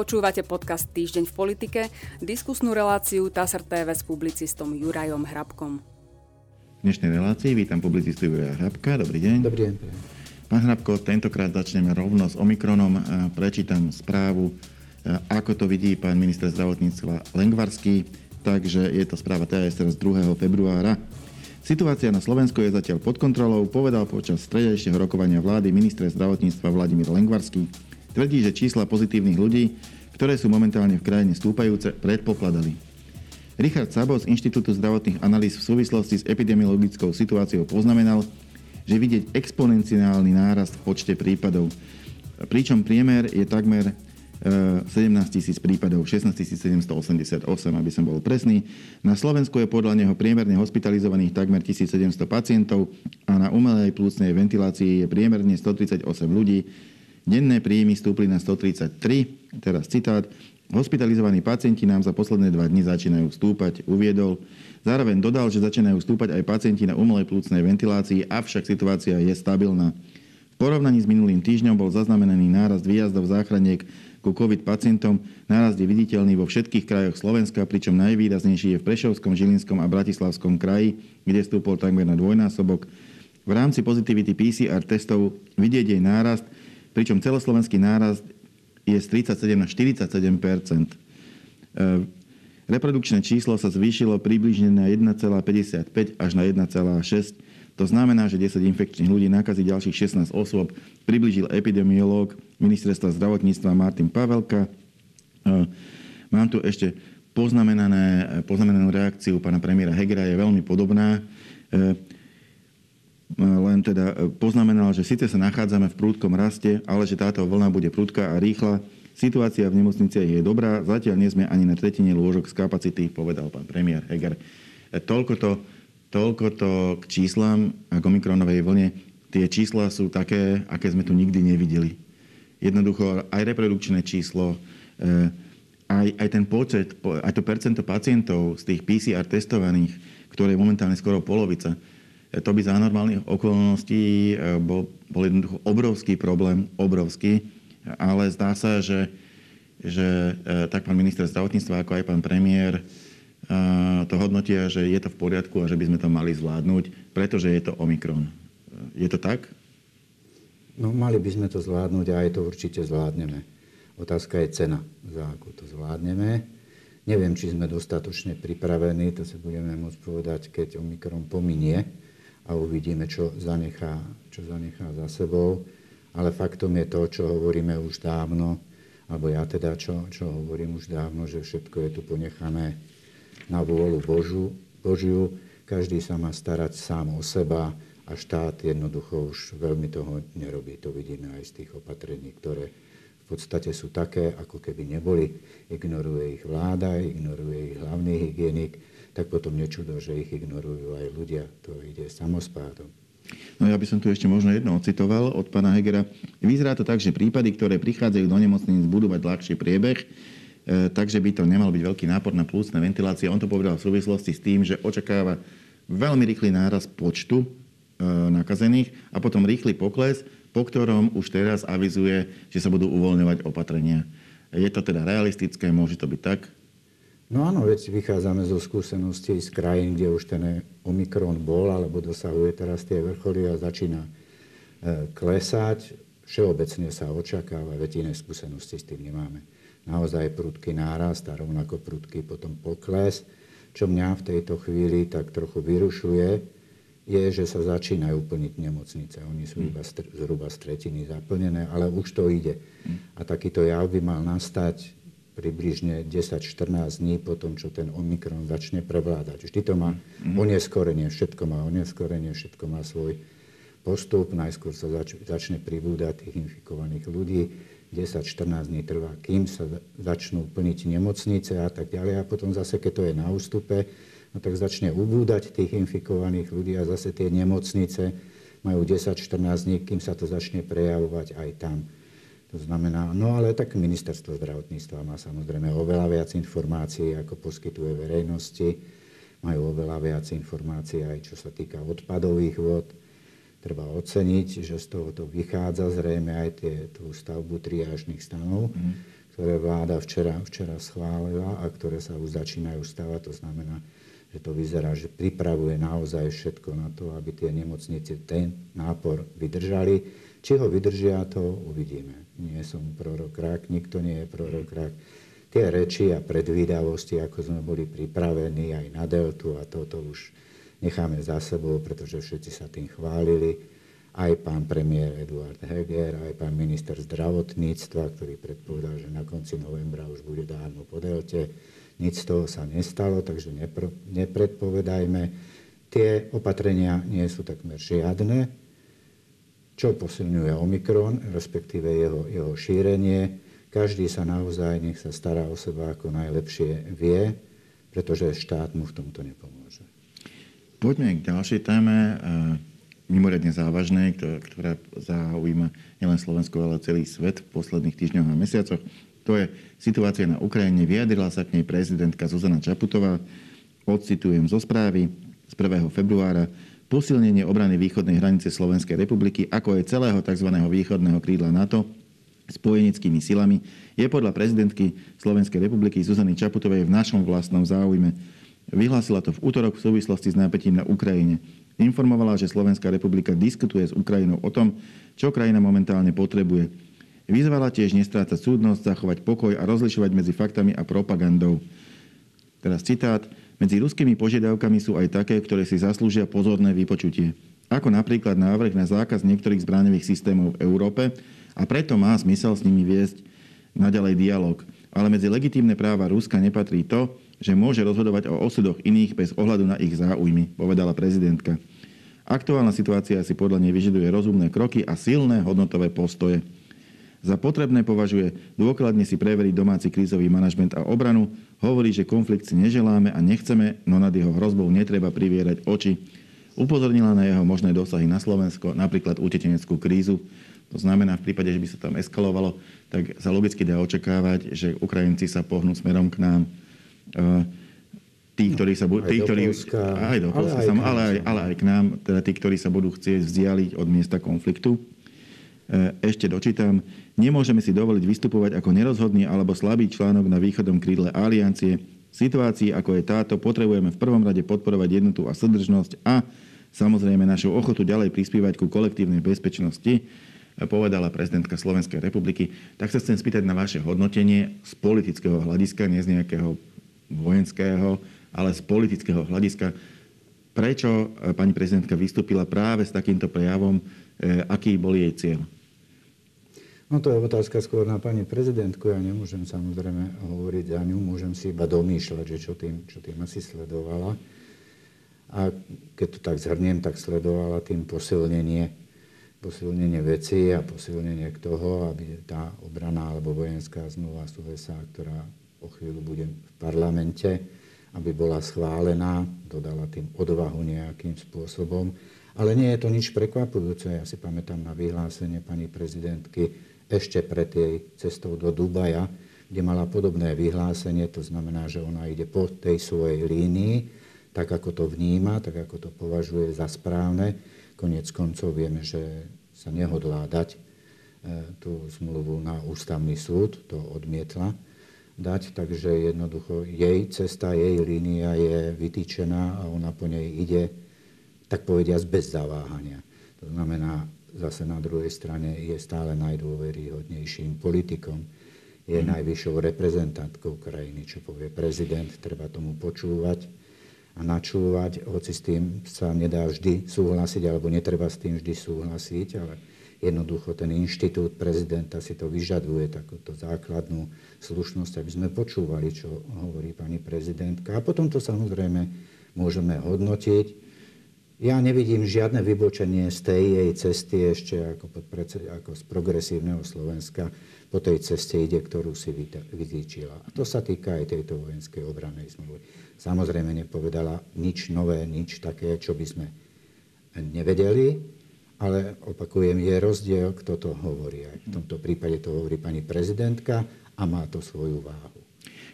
Počúvate podcast Týždeň v politike, diskusnú reláciu TASR TV s publicistom Jurajom Hrabkom. V dnešnej relácii vítam publicistu Juraja Hrabka. Dobrý deň. Dobrý deň. Pán Hrabko, tentokrát začneme rovno s Omikronom. Prečítam správu, ako to vidí pán minister zdravotníctva Lengvarský. Takže je to správa TSR z 2. februára. Situácia na Slovensku je zatiaľ pod kontrolou, povedal počas stredajšieho rokovania vlády minister zdravotníctva Vladimír Lengvarský. Tvrdí, že čísla pozitívnych ľudí, ktoré sú momentálne v krajine stúpajúce, predpokladali. Richard Sabo z Inštitútu zdravotných analýz v súvislosti s epidemiologickou situáciou poznamenal, že vidieť exponenciálny nárast v počte prípadov, pričom priemer je takmer 17 e, tisíc prípadov, 16 788, aby som bol presný. Na Slovensku je podľa neho priemerne hospitalizovaných takmer 1700 pacientov a na umelej plúcnej ventilácii je priemerne 138 ľudí, Denné príjmy stúpli na 133, teraz citát, Hospitalizovaní pacienti nám za posledné dva dni začínajú stúpať, uviedol. Zároveň dodal, že začínajú stúpať aj pacienti na umelej plúcnej ventilácii, avšak situácia je stabilná. V porovnaní s minulým týždňom bol zaznamenaný nárast výjazdov záchraniek ku COVID pacientom. Nárast je viditeľný vo všetkých krajoch Slovenska, pričom najvýraznejší je v Prešovskom, Žilinskom a Bratislavskom kraji, kde stúpol takmer na dvojnásobok. V rámci pozitivity PCR testov vidieť jej nárast – pričom celoslovenský nárast je z 37 na 47 e, Reprodukčné číslo sa zvýšilo približne na 1,55 až na 1,6. To znamená, že 10 infekčných ľudí nakazí ďalších 16 osôb, približil epidemiológ ministerstva zdravotníctva Martin Pavelka. E, mám tu ešte poznamenanú reakciu pána premiéra Hegera, je veľmi podobná. Len teda e, poznamenal, že síce sa nachádzame v prúdkom raste, ale že táto vlna bude prúdka a rýchla. Situácia v nemocniciach je dobrá, zatiaľ nie sme ani na tretine lôžok z kapacity, povedal pán premiér Heger. E, toľko to, toľko to k číslam a k omikronovej vlne. Tie čísla sú také, aké sme tu nikdy nevideli. Jednoducho aj reprodukčné číslo, e, aj, aj ten počet, aj to percento pacientov z tých PCR testovaných, ktoré je momentálne skoro polovica, to by za normálnych okolností e, bol, bol jednoducho obrovský problém, obrovský, ale zdá sa, že, že e, tak pán minister zdravotníctva, ako aj pán premiér e, to hodnotia, že je to v poriadku a že by sme to mali zvládnuť, pretože je to Omikron. Je to tak? No, mali by sme to zvládnuť a aj to určite zvládneme. Otázka je cena, za akú to zvládneme. Neviem, či sme dostatočne pripravení, to si budeme môcť povedať, keď Omikron pominie a uvidíme, čo zanechá, čo zanechá za sebou. Ale faktom je to, čo hovoríme už dávno, alebo ja teda, čo, čo hovorím už dávno, že všetko je tu ponechané na vôľu Božu, Božiu. Každý sa má starať sám o seba a štát jednoducho už veľmi toho nerobí. To vidíme aj z tých opatrení, ktoré v podstate sú také, ako keby neboli. Ignoruje ich vláda, ignoruje ich hlavný hygienik tak potom nečudo, že ich ignorujú aj ľudia. To ide samospádom. No ja by som tu ešte možno jedno ocitoval od pána Hegera. Vyzerá to tak, že prípady, ktoré prichádzajú do nemocníc, budú mať ľahší priebeh, e, takže by to nemal byť veľký nápor na plúcne ventilácie. On to povedal v súvislosti s tým, že očakáva veľmi rýchly náraz počtu e, nakazených a potom rýchly pokles, po ktorom už teraz avizuje, že sa budú uvoľňovať opatrenia. Je to teda realistické, môže to byť tak? No áno, veď vychádzame zo skúseností z krajín, kde už ten Omikron bol, alebo dosahuje teraz tie vrcholy a začína e, klesať. Všeobecne sa očakáva, veď iné skúsenosti s tým nemáme. Naozaj prudký nárast a rovnako prudký potom pokles. Čo mňa v tejto chvíli tak trochu vyrušuje, je, že sa začínajú plniť nemocnice. Oni sú iba zhruba z tretiny zaplnené, ale už to ide. Hm. A takýto jav by mal nastať približne 10-14 dní po tom, čo ten Omikron začne prevládať. Vždy to má mm-hmm. oneskorenie, všetko má oneskorenie, všetko má svoj postup. Najskôr sa zač- začne pribúdať tých infikovaných ľudí, 10-14 dní trvá, kým sa začnú plniť nemocnice a tak ďalej. A potom zase, keď to je na ústupe, no tak začne ubúdať tých infikovaných ľudí a zase tie nemocnice majú 10-14 dní, kým sa to začne prejavovať aj tam. To znamená, no ale tak ministerstvo zdravotníctva má samozrejme oveľa viac informácií, ako poskytuje verejnosti. Majú oveľa viac informácií aj čo sa týka odpadových vod. Treba oceniť, že z toho to vychádza zrejme aj tie, tú stavbu triážnych stanov. Mm. ktoré vláda včera, včera schválila a ktoré sa už začínajú stavať. To znamená, že to vyzerá, že pripravuje naozaj všetko na to, aby tie nemocnice ten nápor vydržali. Či ho vydržia, to uvidíme. Nie som prorok rák, nikto nie je prorok rák. Tie reči a predvídavosti, ako sme boli pripravení aj na deltu a toto už necháme za sebou, pretože všetci sa tým chválili. Aj pán premiér Eduard Heger, aj pán minister zdravotníctva, ktorý predpovedal, že na konci novembra už bude dávno po delte nič z toho sa nestalo, takže nepr- nepredpovedajme. Tie opatrenia nie sú takmer žiadne, čo posilňuje Omikron, respektíve jeho, jeho šírenie. Každý sa naozaj, nech sa stará o seba ako najlepšie vie, pretože štát mu v tomto nepomôže. Poďme k ďalšej téme, mimoriadne závažnej, ktorá zaujíma nielen Slovensko, ale celý svet v posledných týždňoch a mesiacoch. To je situácia na Ukrajine. Vyjadrila sa k nej prezidentka Zuzana Čaputová. Odcitujem zo správy z 1. februára. Posilnenie obrany východnej hranice Slovenskej republiky, ako aj celého tzv. východného krídla NATO, spojenickými silami, je podľa prezidentky Slovenskej republiky Zuzany Čaputovej v našom vlastnom záujme. Vyhlásila to v útorok v súvislosti s nápetím na Ukrajine. Informovala, že Slovenská republika diskutuje s Ukrajinou o tom, čo krajina momentálne potrebuje. Vyzvala tiež nestrácať súdnosť, zachovať pokoj a rozlišovať medzi faktami a propagandou. Teraz citát. Medzi ruskými požiadavkami sú aj také, ktoré si zaslúžia pozorné vypočutie. Ako napríklad návrh na zákaz niektorých zbraňových systémov v Európe a preto má zmysel s nimi viesť naďalej dialog. Ale medzi legitímne práva Ruska nepatrí to, že môže rozhodovať o osudoch iných bez ohľadu na ich záujmy, povedala prezidentka. Aktuálna situácia si podľa nej vyžaduje rozumné kroky a silné hodnotové postoje. Za potrebné považuje dôkladne si preveriť domáci krízový manažment a obranu, hovorí, že konflikt si neželáme a nechceme, no nad jeho hrozbou netreba privierať oči. Upozornila na jeho možné dosahy na Slovensko, napríklad utečeneckú krízu. To znamená, v prípade, že by sa tam eskalovalo, tak sa logicky dá očakávať, že Ukrajinci sa pohnú smerom k nám. Tí, ktorí sa budú, tí, ktorí, aj do Polska, ale, aj, ale, aj, ale aj k nám, teda tí, ktorí sa budú chcieť vzdialiť od miesta konfliktu. E, ešte dočítam, nemôžeme si dovoliť vystupovať ako nerozhodný alebo slabý článok na východom krídle aliancie. V situácii, ako je táto, potrebujeme v prvom rade podporovať jednotu a súdržnosť a samozrejme našu ochotu ďalej prispievať ku kolektívnej bezpečnosti, e, povedala prezidentka Slovenskej republiky. Tak sa chcem spýtať na vaše hodnotenie z politického hľadiska, nie z nejakého vojenského, ale z politického hľadiska. Prečo e, pani prezidentka vystúpila práve s takýmto prejavom, aký bol jej cieľ? No to je otázka skôr na pani prezidentku. Ja nemôžem samozrejme hovoriť za ňu, môžem si iba domýšľať, že čo tým, čo tým asi sledovala. A keď to tak zhrniem, tak sledovala tým posilnenie, posilnenie veci a posilnenie k toho, aby tá obrana alebo vojenská zmluva z USA, ktorá o chvíľu bude v parlamente, aby bola schválená, dodala tým odvahu nejakým spôsobom. Ale nie je to nič prekvapujúce. Ja si pamätám na vyhlásenie pani prezidentky ešte pred jej cestou do Dubaja, kde mala podobné vyhlásenie, to znamená, že ona ide po tej svojej línii, tak ako to vníma, tak ako to považuje za správne. Konec koncov vieme, že sa nehodlá dať e, tú zmluvu na ústavný súd, to odmietla dať, takže jednoducho jej cesta, jej línia je vytýčená a ona po nej ide, tak povediať, bez zaváhania. To znamená, zase na druhej strane je stále najdôveryhodnejším politikom. Je mm. najvyššou reprezentantkou krajiny, čo povie prezident, treba tomu počúvať a načúvať, hoci s tým sa nedá vždy súhlasiť, alebo netreba s tým vždy súhlasiť, ale jednoducho ten inštitút prezidenta si to vyžaduje, takúto základnú slušnosť, aby sme počúvali, čo hovorí pani prezidentka. A potom to samozrejme môžeme hodnotiť ja nevidím žiadne vybočenie z tej jej cesty ešte ako, podpredsed, ako z progresívneho Slovenska po tej ceste ide, ktorú si vytýčila. A to sa týka aj tejto vojenskej obranej zmluvy. Samozrejme nepovedala nič nové, nič také, čo by sme nevedeli, ale opakujem, je rozdiel, kto to hovorí. Aj v tomto prípade to hovorí pani prezidentka a má to svoju váhu.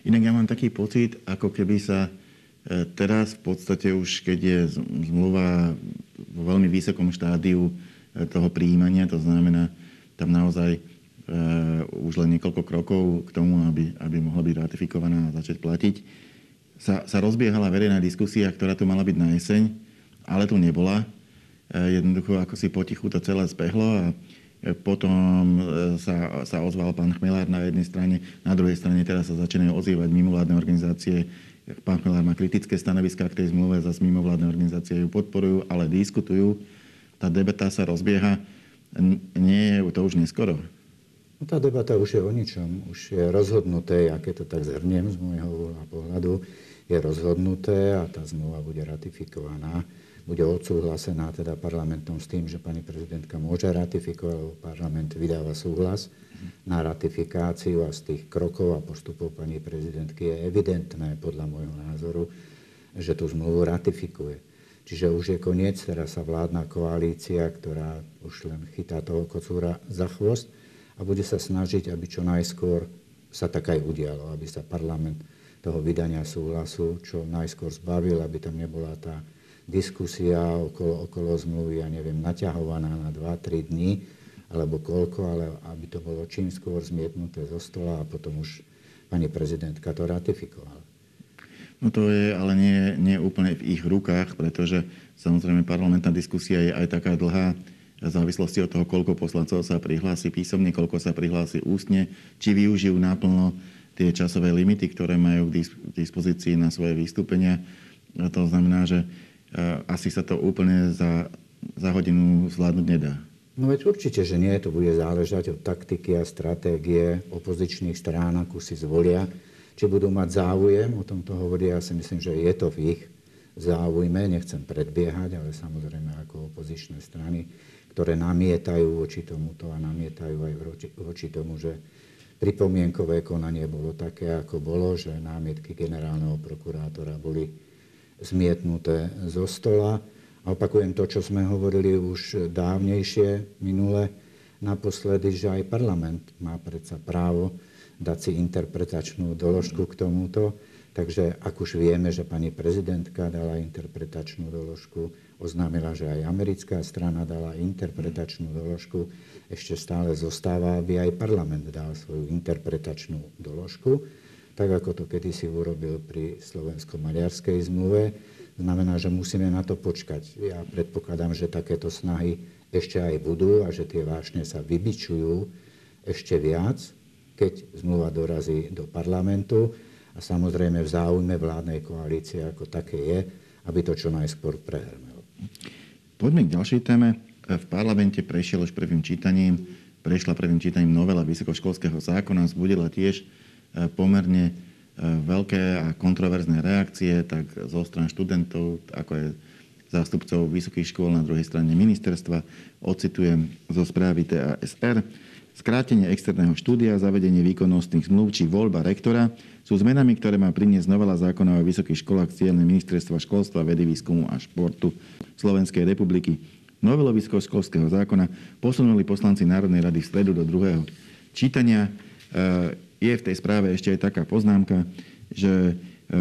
Inak ja mám taký pocit, ako keby sa teraz v podstate už, keď je zmluva vo veľmi vysokom štádiu e, toho príjmania, to znamená, tam naozaj už len niekoľko krokov k tomu, aby, aby mohla byť ratifikovaná a začať platiť. Sa, sa rozbiehala verejná diskusia, ktorá tu mala byť na jeseň, ale tu nebola. Jednoducho ako si potichu to celé zbehlo a potom sa, sa ozval pán Chmelár na jednej strane, na druhej strane teraz sa začínajú ozývať mimovládne organizácie. Pán Chmelár má kritické stanoviská k tej zmluve, zase mimovládne organizácie ju podporujú, ale diskutujú. Tá debata sa rozbieha. Nie je to už neskoro. No, tá debata už je o ničom. Už je rozhodnuté, aké to tak zhrniem z môjho pohľadu, je rozhodnuté a tá zmluva bude ratifikovaná. Bude odsúhlasená teda parlamentom s tým, že pani prezidentka môže ratifikovať, lebo parlament vydáva súhlas na ratifikáciu a z tých krokov a postupov pani prezidentky je evidentné podľa môjho názoru, že tú zmluvu ratifikuje. Čiže už je koniec, teraz sa vládna koalícia, ktorá už len chytá toho kocúra za chvost a bude sa snažiť, aby čo najskôr sa tak aj udialo, aby sa parlament toho vydania súhlasu čo najskôr zbavil, aby tam nebola tá diskusia okolo, okolo zmluvy, ja neviem, naťahovaná na 2-3 dní, alebo koľko, ale aby to bolo čím skôr zmietnuté zo stola a potom už pani prezidentka to ratifikovala. No to je ale nie, nie úplne v ich rukách, pretože samozrejme parlamentná diskusia je aj taká dlhá, v závislosti od toho, koľko poslancov sa prihlási písomne, koľko sa prihlási ústne, či využijú náplno tie časové limity, ktoré majú k dispozícii na svoje vystúpenia. A to znamená, že asi sa to úplne za, za hodinu zvládnuť nedá. No veď určite, že nie. To bude záležať od taktiky a stratégie opozičných strán, akú si zvolia. Či budú mať záujem, o tomto hovoria, ja si myslím, že je to v ich záujme. Nechcem predbiehať, ale samozrejme ako opozičné strany ktoré namietajú voči tomuto a namietajú aj voči tomu, že pripomienkové konanie bolo také, ako bolo, že námietky generálneho prokurátora boli zmietnuté zo stola. A opakujem to, čo sme hovorili už dávnejšie, minule, naposledy, že aj parlament má predsa právo dať si interpretačnú doložku k tomuto. Takže ak už vieme, že pani prezidentka dala interpretačnú doložku, oznámila, že aj americká strana dala interpretačnú doložku. Ešte stále zostáva, aby aj parlament dal svoju interpretačnú doložku, tak ako to kedysi urobil pri slovensko-maďarskej zmluve. Znamená, že musíme na to počkať. Ja predpokladám, že takéto snahy ešte aj budú a že tie vášne sa vybičujú ešte viac, keď zmluva dorazí do parlamentu a samozrejme v záujme vládnej koalície ako také je, aby to čo najskôr prehrmelo. Poďme k ďalšej téme. V parlamente prešiel už prvým čítaním, prešla prvým čítaním novela vysokoškolského zákona, zbudila tiež pomerne e, veľké a kontroverzné reakcie, tak zo stran študentov, ako je zástupcov vysokých škôl, na druhej strane ministerstva. Ocitujem zo správy TASR. Skrátenie externého štúdia, zavedenie výkonnostných zmluv či voľba rektora sú zmenami, ktoré má priniesť novela zákona o vysokých školách cieľne ministerstva školstva, vedy, výskumu a športu Slovenskej republiky. Novelo vysokoškolského zákona posunuli poslanci Národnej rady v stredu do druhého čítania. E, je v tej správe ešte aj taká poznámka, že e,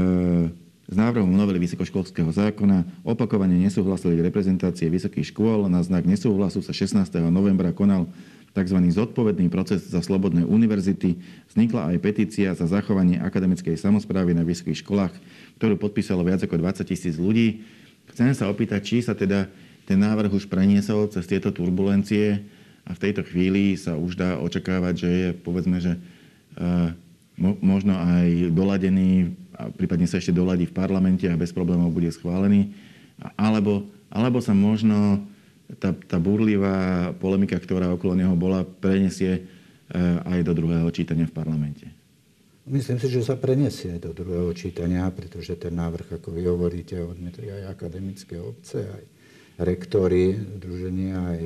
s návrhom novely vysokoškolského zákona opakovane nesúhlasili reprezentácie vysokých škôl. Na znak nesúhlasu sa 16. novembra konal tzv. zodpovedný proces za slobodné univerzity, vznikla aj petícia za zachovanie akademickej samozprávy na vysokých školách, ktorú podpísalo viac ako 20 tisíc ľudí. Chcem sa opýtať, či sa teda ten návrh už preniesol cez tieto turbulencie a v tejto chvíli sa už dá očakávať, že je povedzme, že možno aj doladený prípadne sa ešte doladí v parlamente a bez problémov bude schválený. Alebo, alebo sa možno tá, tá burlivá polemika, ktorá okolo neho bola, prenesie eh, aj do druhého čítania v parlamente? Myslím si, že sa prenesie do druhého čítania, pretože ten návrh, ako vy hovoríte, odmietli aj akademické obce, aj rektory, združenia, aj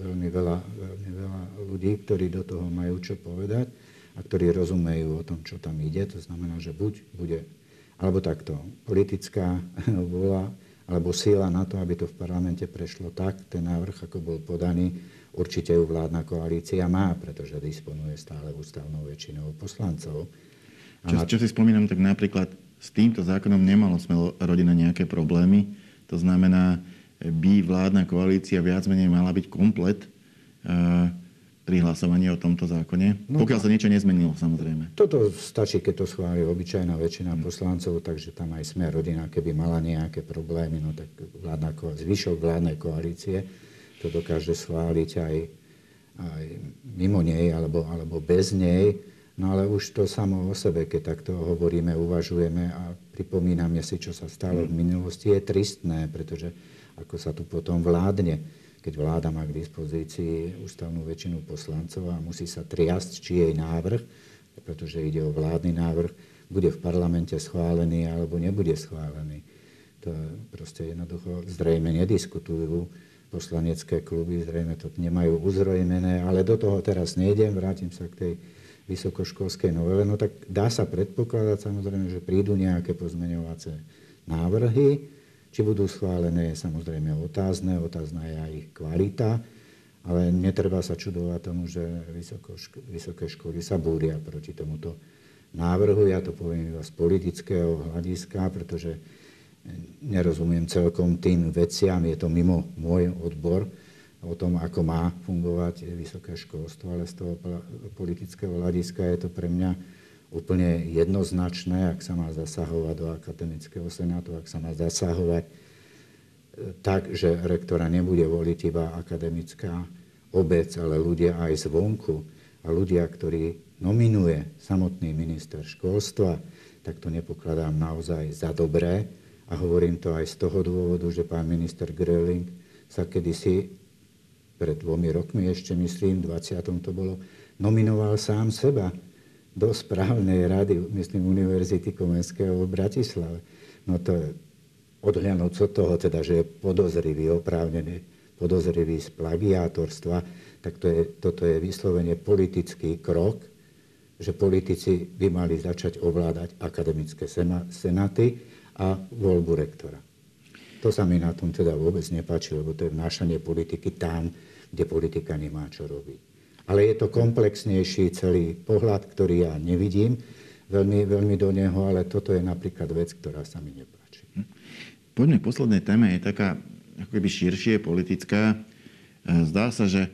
veľmi veľa, veľmi veľa ľudí, ktorí do toho majú čo povedať a ktorí rozumejú o tom, čo tam ide. To znamená, že buď bude, alebo takto, politická vôľa alebo síla na to, aby to v parlamente prešlo tak, ten návrh, ako bol podaný, určite ju vládna koalícia má, pretože disponuje stále ústavnou väčšinou poslancov. Čo, čo si spomínam, tak napríklad s týmto zákonom nemalo sme rodina nejaké problémy. To znamená, by vládna koalícia viac menej mala byť komplet. Pri hlasovaní o tomto zákone? No, pokiaľ sa niečo nezmenilo, samozrejme. Toto stačí, keď to schváli obyčajná väčšina poslancov, takže tam aj sme rodina, keby mala nejaké problémy, no tak vládna, zvyšok vládnej koalície to dokáže schváliť aj, aj mimo nej alebo, alebo bez nej. No ale už to samo o sebe, keď takto hovoríme, uvažujeme a pripomíname si, čo sa stalo v minulosti, je tristné, pretože ako sa tu potom vládne keď vláda má k dispozícii ústavnú väčšinu poslancov a musí sa triasť, či jej návrh, pretože ide o vládny návrh, bude v parlamente schválený alebo nebude schválený. To proste jednoducho zrejme nediskutujú poslanecké kluby, zrejme to nemajú uzrojmené, ale do toho teraz nejdem, vrátim sa k tej vysokoškolskej novele. No tak dá sa predpokladať samozrejme, že prídu nejaké pozmeňovacie návrhy, či budú schválené, je samozrejme otázne, otázna je aj ich kvalita, ale netreba sa čudovať tomu, že vysoké školy sa búria proti tomuto návrhu. Ja to poviem iba z politického hľadiska, pretože nerozumiem celkom tým veciam, je to mimo môj odbor o tom, ako má fungovať vysoké školstvo, ale z toho politického hľadiska je to pre mňa úplne jednoznačné, ak sa má zasahovať do akademického senátu, ak sa má zasahovať e, tak, že rektora nebude voliť iba akademická obec, ale ľudia aj zvonku a ľudia, ktorí nominuje samotný minister školstva, tak to nepokladám naozaj za dobré. A hovorím to aj z toho dôvodu, že pán minister Gröling sa kedysi, pred dvomi rokmi ešte myslím, 20. to bolo, nominoval sám seba do správnej rady, myslím, Univerzity Komenského v Bratislave. No to odhľadnúť od toho, teda, že je podozrivý, oprávnený, podozrivý z plagiátorstva, tak to je, toto je vyslovene politický krok, že politici by mali začať ovládať akademické senáty a voľbu rektora. To sa mi na tom teda vôbec nepáči, lebo to je vnášanie politiky tam, kde politika nemá čo robiť. Ale je to komplexnejší celý pohľad, ktorý ja nevidím veľmi, veľmi do neho, ale toto je napríklad vec, ktorá sa mi nepáči. Hm. Poďme k téme, je taká ako keby širšie, politická. E, zdá sa, že e,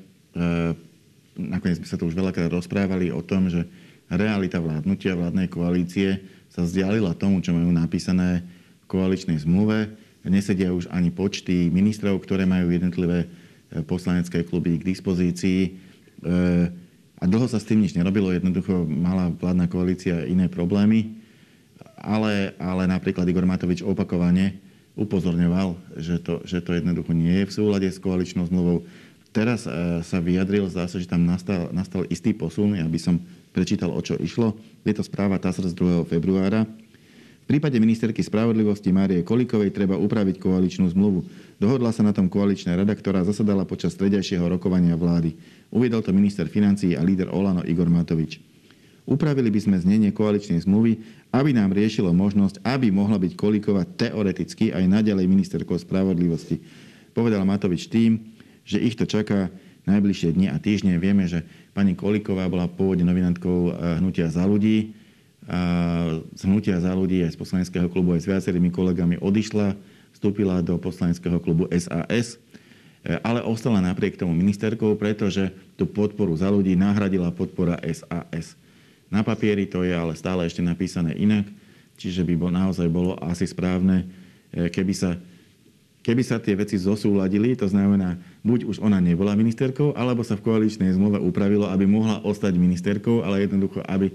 nakoniec sme sa tu už veľakrát rozprávali o tom, že realita vládnutia vládnej koalície sa vzdialila tomu, čo majú napísané v koaličnej zmluve. Nesedia už ani počty ministrov, ktoré majú jednotlivé e, poslanecké kluby k dispozícii a dlho sa s tým nič nerobilo, jednoducho mala vládna koalícia iné problémy, ale, ale napríklad Igor Matovič opakovane upozorňoval, že to, že to jednoducho nie je v súlade s koaličnou zmluvou. Teraz e, sa vyjadril, zdá že tam nastal, nastal istý posun, ja by som prečítal, o čo išlo. Je to správa TASR z 2. februára. Prípade ministerky spravodlivosti Márie Kolikovej treba upraviť koaličnú zmluvu. Dohodla sa na tom koaličná rada, ktorá zasadala počas stredajšieho rokovania vlády. Uviedol to minister financií a líder Olano Igor Matovič. Upravili by sme znenie koaličnej zmluvy, aby nám riešilo možnosť, aby mohla byť Kolíková teoreticky aj naďalej ministerkou spravodlivosti. Povedal Matovič tým, že ich to čaká najbližšie dni a týždne. Vieme, že pani Kolíková bola pôvodne novinantkou eh, Hnutia za ľudí z hnutia za ľudí aj z poslaneckého klubu aj s viacerými kolegami odišla, vstúpila do poslaneckého klubu SAS, e, ale ostala napriek tomu ministerkou, pretože tú podporu za ľudí nahradila podpora SAS. Na papieri to je ale stále ešte napísané inak, čiže by bol, naozaj bolo asi správne, e, keby sa, keby sa tie veci zosúladili, to znamená, buď už ona nebola ministerkou, alebo sa v koaličnej zmluve upravilo, aby mohla ostať ministerkou, ale jednoducho, aby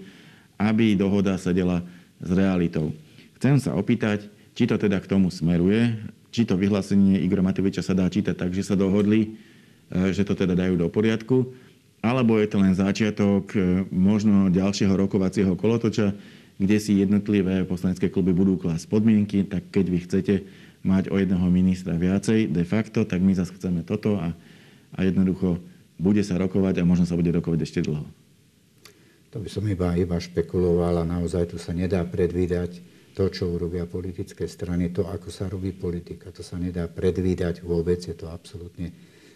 aby dohoda sedela s realitou. Chcem sa opýtať, či to teda k tomu smeruje, či to vyhlásenie Igora Matoviča sa dá čítať tak, že sa dohodli, e, že to teda dajú do poriadku, alebo je to len začiatok e, možno ďalšieho rokovacieho kolotoča, kde si jednotlivé poslanecké kluby budú klásť podmienky, tak keď vy chcete mať o jedného ministra viacej de facto, tak my zase chceme toto a, a jednoducho bude sa rokovať a možno sa bude rokovať ešte dlho. To by som iba, iba špekuloval a naozaj tu sa nedá predvídať to, čo urobia politické strany, to, ako sa robí politika. To sa nedá predvídať vôbec, je to absolútne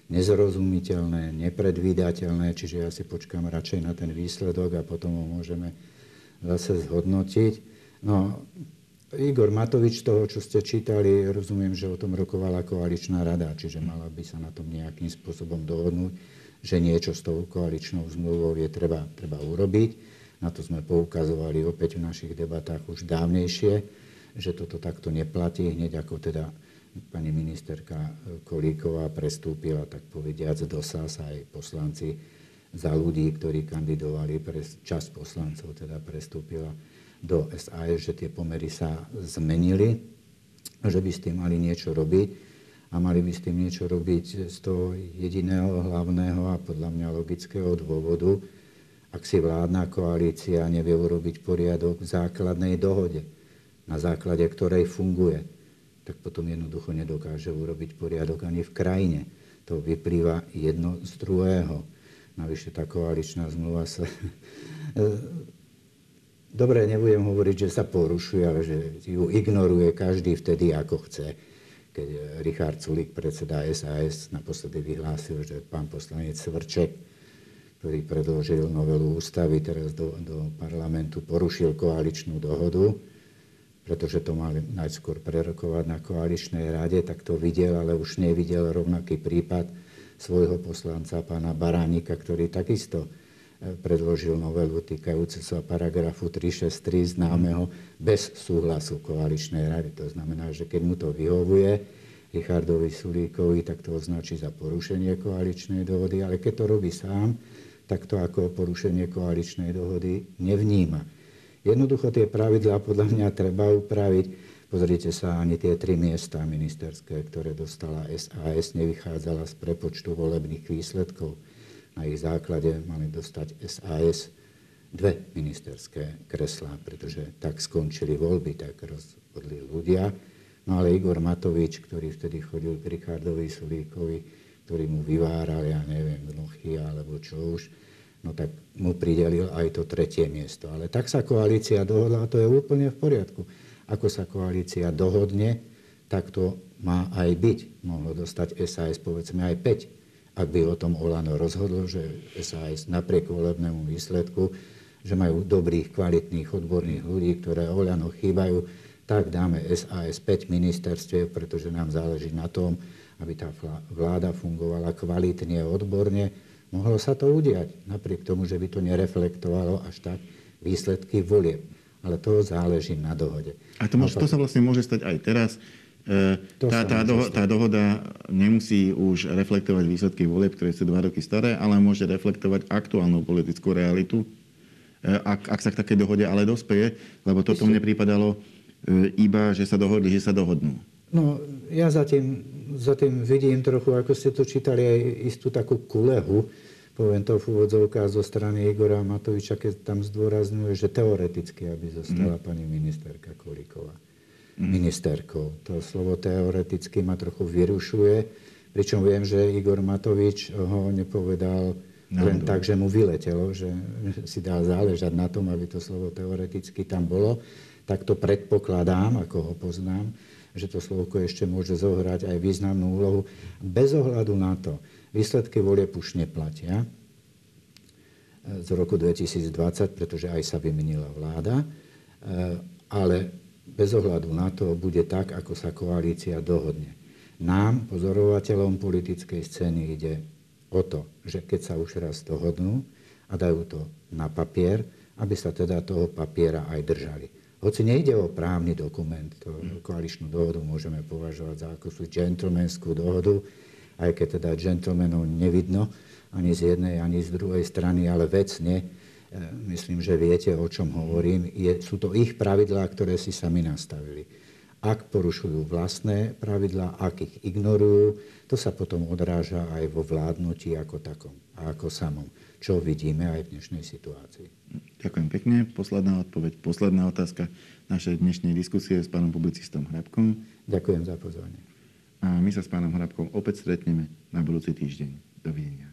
nezrozumiteľné, nepredvídateľné, čiže ja si počkám radšej na ten výsledok a potom ho môžeme zase zhodnotiť. No, Igor Matovič, toho, čo ste čítali, rozumiem, že o tom rokovala koaličná rada, čiže mala by sa na tom nejakým spôsobom dohodnúť. Že niečo s tou koaličnou zmluvou je treba, treba urobiť. Na to sme poukazovali opäť v našich debatách už dávnejšie, že toto takto neplatí, hneď ako teda pani ministerka Kolíková prestúpila, tak povediac, do SAS aj poslanci za ľudí, ktorí kandidovali, pre časť poslancov teda prestúpila do SAS, že tie pomery sa zmenili, že by s tým mali niečo robiť a mali by s tým niečo robiť z toho jediného hlavného a podľa mňa logického dôvodu, ak si vládna koalícia nevie urobiť poriadok v základnej dohode, na základe ktorej funguje, tak potom jednoducho nedokáže urobiť poriadok ani v krajine. To vyplýva jedno z druhého. Navyše tá koaličná zmluva sa... Dobre, nebudem hovoriť, že sa porušuje, ale že ju ignoruje každý vtedy, ako chce. Keď Richard Sulik, predseda SAS, naposledy vyhlásil, že pán poslanec Svrček, ktorý predložil novelu ústavy teraz do, do parlamentu, porušil koaličnú dohodu, pretože to mali najskôr prerokovať na koaličnej rade, tak to videl, ale už nevidel rovnaký prípad svojho poslanca, pána Baránika, ktorý takisto predložil novelu týkajúce sa paragrafu 363 známeho bez súhlasu koaličnej rady. To znamená, že keď mu to vyhovuje Richardovi Sulíkovi, tak to označí za porušenie koaličnej dohody, ale keď to robí sám, tak to ako porušenie koaličnej dohody nevníma. Jednoducho tie pravidlá podľa mňa treba upraviť Pozrite sa, ani tie tri miesta ministerské, ktoré dostala SAS, nevychádzala z prepočtu volebných výsledkov. Na ich základe mali dostať SAS dve ministerské kreslá, pretože tak skončili voľby, tak rozhodli ľudia. No ale Igor Matovič, ktorý vtedy chodil k Richardovi Sulíkovi, ktorý mu vyváral, ja neviem, gnochy alebo čo už, no tak mu pridelil aj to tretie miesto. Ale tak sa koalícia dohodla a to je úplne v poriadku ako sa koalícia dohodne, tak to má aj byť. Mohlo dostať SAS povedzme aj 5. Ak by o tom Olano rozhodlo, že SAS napriek volebnému výsledku, že majú dobrých, kvalitných, odborných ľudí, ktoré Olano chýbajú, tak dáme SAS 5 ministerstiev, pretože nám záleží na tom, aby tá vláda fungovala kvalitne odborne. Mohlo sa to udiať, napriek tomu, že by to nereflektovalo až tak výsledky volieb ale to záleží na dohode. A to, môže, to sa vlastne môže stať aj teraz. E, tá, tá, doho, tá dohoda nemusí už reflektovať výsledky volieb, ktoré sú dva roky staré, ale môže reflektovať aktuálnu politickú realitu, e, ak, ak sa k takej dohode ale dospeje, lebo toto mne prípadalo e, iba, že sa dohodli, že sa dohodnú. No, ja zatím, zatím vidím trochu, ako ste to čítali, aj istú takú kulehu, poviem to v úvodzovkách zo strany Igora Matoviča, keď tam zdôrazňuje, že teoreticky, aby zostala mm. pani ministerka Kolíková. Mm. Ministerkou. To slovo teoreticky ma trochu vyrušuje, pričom viem, že Igor Matovič ho nepovedal no, len tak, že mu vyletelo, že si dá záležať na tom, aby to slovo teoreticky tam bolo. Tak to predpokladám, ako ho poznám, že to slovko ešte môže zohrať aj významnú úlohu, bez ohľadu na to, Výsledky volieb už neplatia z roku 2020, pretože aj sa vymenila vláda, ale bez ohľadu na to bude tak, ako sa koalícia dohodne. Nám, pozorovateľom politickej scény, ide o to, že keď sa už raz dohodnú a dajú to na papier, aby sa teda toho papiera aj držali. Hoci nejde o právny dokument, to koaličnú dohodu môžeme považovať za akúsi gentlemanskú dohodu, aj keď teda gentlemanov nevidno ani z jednej, ani z druhej strany, ale vecne, myslím, že viete, o čom hovorím, je, sú to ich pravidlá, ktoré si sami nastavili. Ak porušujú vlastné pravidlá, ak ich ignorujú, to sa potom odráža aj vo vládnutí ako takom a ako samom, čo vidíme aj v dnešnej situácii. Ďakujem pekne. Posledná odpoveď, posledná otázka našej dnešnej diskusie s pánom publicistom Hrabkom. Ďakujem za pozornie. A my sa s pánom Hrabkom opäť stretneme na budúci týždeň. Dovidenia.